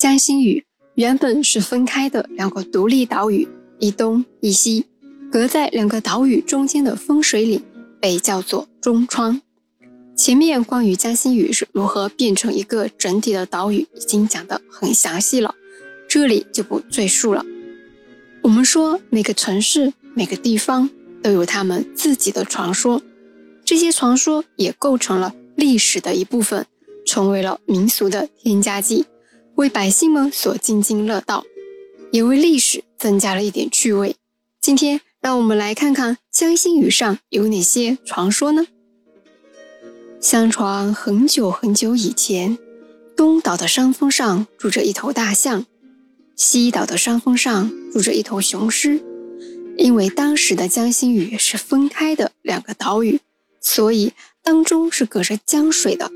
江心屿原本是分开的两个独立岛屿，一东一西，隔在两个岛屿中间的风水岭被叫做中川。前面关于江心屿是如何变成一个整体的岛屿，已经讲得很详细了，这里就不赘述了。我们说每个城市、每个地方都有他们自己的传说，这些传说也构成了历史的一部分，成为了民俗的添加剂。为百姓们所津津乐道，也为历史增加了一点趣味。今天，让我们来看看江心屿上有哪些传说呢？相传很久很久以前，东岛的山峰上住着一头大象，西岛的山峰上住着一头雄狮。因为当时的江心屿是分开的两个岛屿，所以当中是隔着江水的。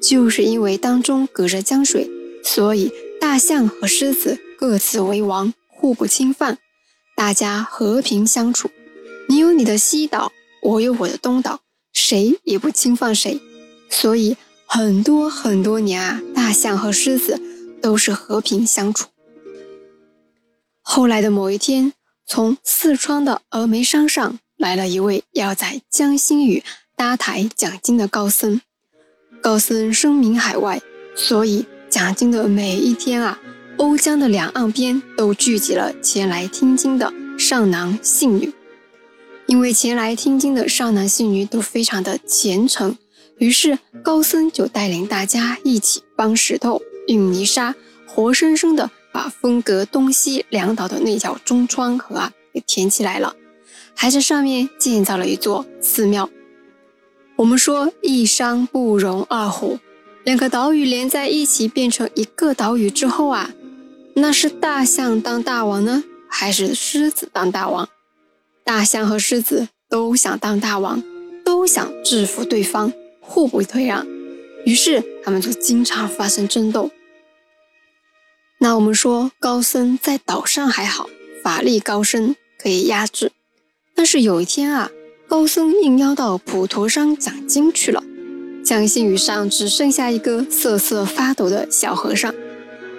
就是因为当中隔着江水。所以，大象和狮子各自为王，互不侵犯，大家和平相处。你有你的西岛，我有我的东岛，谁也不侵犯谁。所以，很多很多年啊，大象和狮子都是和平相处。后来的某一天，从四川的峨眉山上来了一位要在江心屿搭台讲经的高僧。高僧声名海外，所以。讲经的每一天啊，瓯江的两岸边都聚集了前来听经的少男信女。因为前来听经的少男信女都非常的虔诚，于是高僧就带领大家一起搬石头、运泥沙，活生生的把分隔东西两岛的那条中川河啊给填起来了，还在上面建造了一座寺庙。我们说一山不容二虎。两个岛屿连在一起变成一个岛屿之后啊，那是大象当大王呢，还是狮子当大王？大象和狮子都想当大王，都想制服对方，互不退让，于是他们就经常发生争斗。那我们说高僧在岛上还好，法力高深，可以压制。但是有一天啊，高僧应邀到普陀山讲经去了。江心屿上只剩下一个瑟瑟发抖的小和尚。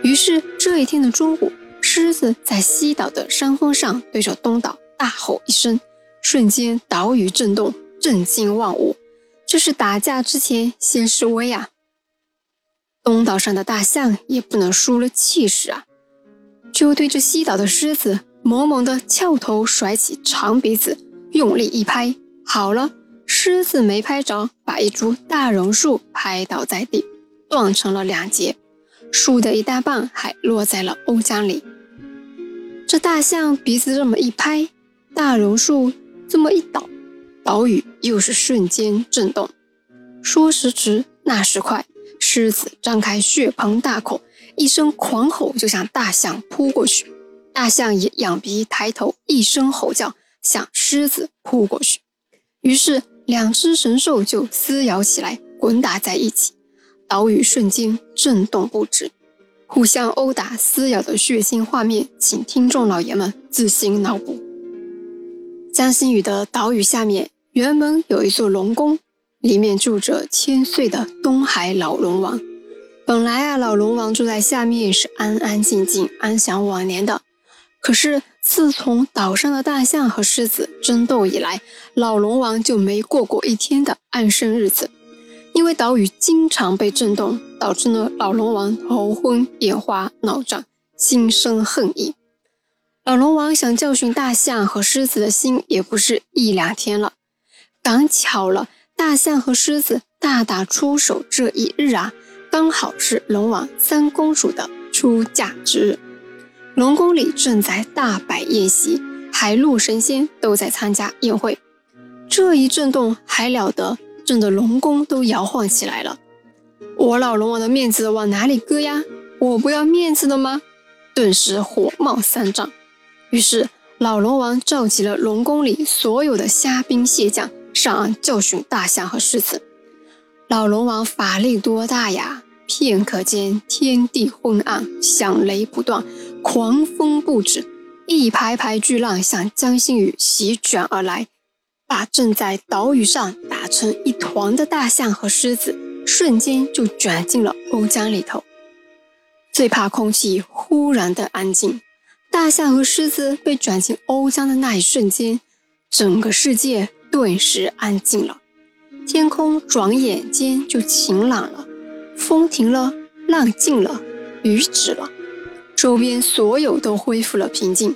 于是这一天的中午，狮子在西岛的山峰上对着东岛大吼一声，瞬间岛屿震动，震惊万物。这是打架之前先示威啊！东岛上的大象也不能输了气势啊，就对着西岛的狮子猛猛地翘头甩起长鼻子，用力一拍，好了。狮子没拍着，把一株大榕树拍倒在地，断成了两截，树的一大半还落在了瓯江里。这大象鼻子这么一拍，大榕树这么一倒，岛屿又是瞬间震动。说时迟，那时快，狮子张开血盆大口，一声狂吼就向大象扑过去。大象也仰鼻抬头，一声吼叫，向狮子扑过去。于是。两只神兽就撕咬起来，滚打在一起，岛屿瞬间震动不止，互相殴打、撕咬的血腥画面，请听众老爷们自行脑补。江心屿的岛屿下面，原本有一座龙宫，里面住着千岁的东海老龙王。本来啊，老龙王住在下面是安安静静、安享晚年的，可是。自从岛上的大象和狮子争斗以来，老龙王就没过过一天的安生日子。因为岛屿经常被震动，导致呢老龙王头昏眼花、脑胀，心生恨意。老龙王想教训大象和狮子的心也不是一两天了。刚巧了，大象和狮子大打出手这一日啊，刚好是龙王三公主的出嫁之日。龙宫里正在大摆宴席，海陆神仙都在参加宴会。这一震动还了得，震得龙宫都摇晃起来了。我老龙王的面子往哪里搁呀？我不要面子的吗？顿时火冒三丈。于是老龙王召集了龙宫里所有的虾兵蟹将上岸教训大象和狮子。老龙王法力多大呀？片刻间，天地昏暗，响雷不断。狂风不止，一排排巨浪向江心屿席卷而来，把正在岛屿上打成一团的大象和狮子瞬间就卷进了瓯江里头。最怕空气忽然的安静。大象和狮子被卷进瓯江的那一瞬间，整个世界顿时安静了，天空转眼间就晴朗了，风停了，浪静了，雨止了，周边所有都恢复了平静。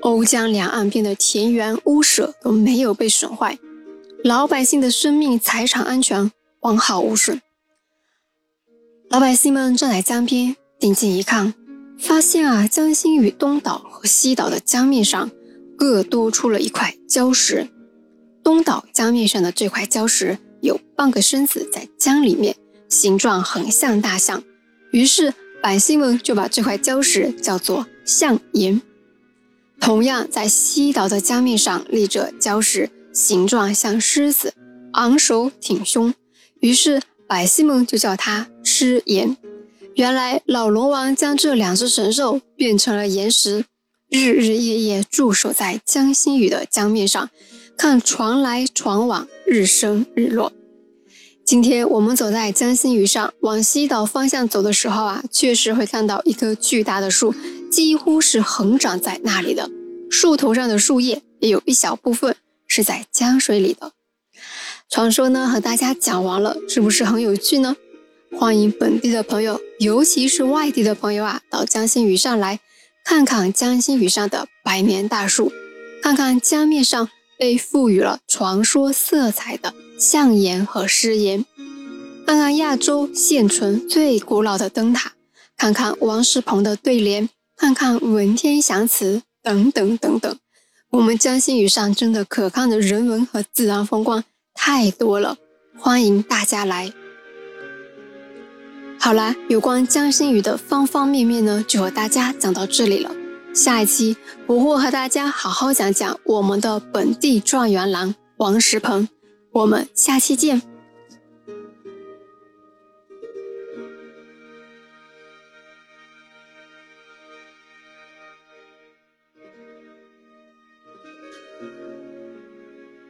瓯江两岸边的田园屋舍都没有被损坏，老百姓的生命财产安全完好无损。老百姓们站在江边，定睛一看。发现啊，江心屿东岛和西岛的江面上各多出了一块礁石。东岛江面上的这块礁石有半个身子在江里面，形状很像大象。于是百姓们就把这块礁石叫做象岩。同样，在西岛的江面上立着礁石，形状像狮子，昂首挺胸。于是百姓们就叫它狮岩。原来老龙王将这两只神兽变成了岩石，日日夜夜驻守在江心屿的江面上，看船来船往，日升日落。今天我们走在江心屿上，往西岛方向走的时候啊，确实会看到一棵巨大的树，几乎是横长在那里的。树头上的树叶也有一小部分是在江水里的。传说呢，和大家讲完了，是不是很有趣呢？欢迎本地的朋友，尤其是外地的朋友啊，到江心屿上来看看江心屿上的百年大树，看看江面上被赋予了传说色彩的象岩和狮岩，看看亚洲现存最古老的灯塔，看看王世鹏的对联，看看文天祥词等等等等。我们江心屿上真的可看的人文和自然风光太多了，欢迎大家来。好啦，有关江心屿的方方面面呢，就和大家讲到这里了。下一期我会和大家好好讲讲我们的本地状元郎王石鹏。我们下期见。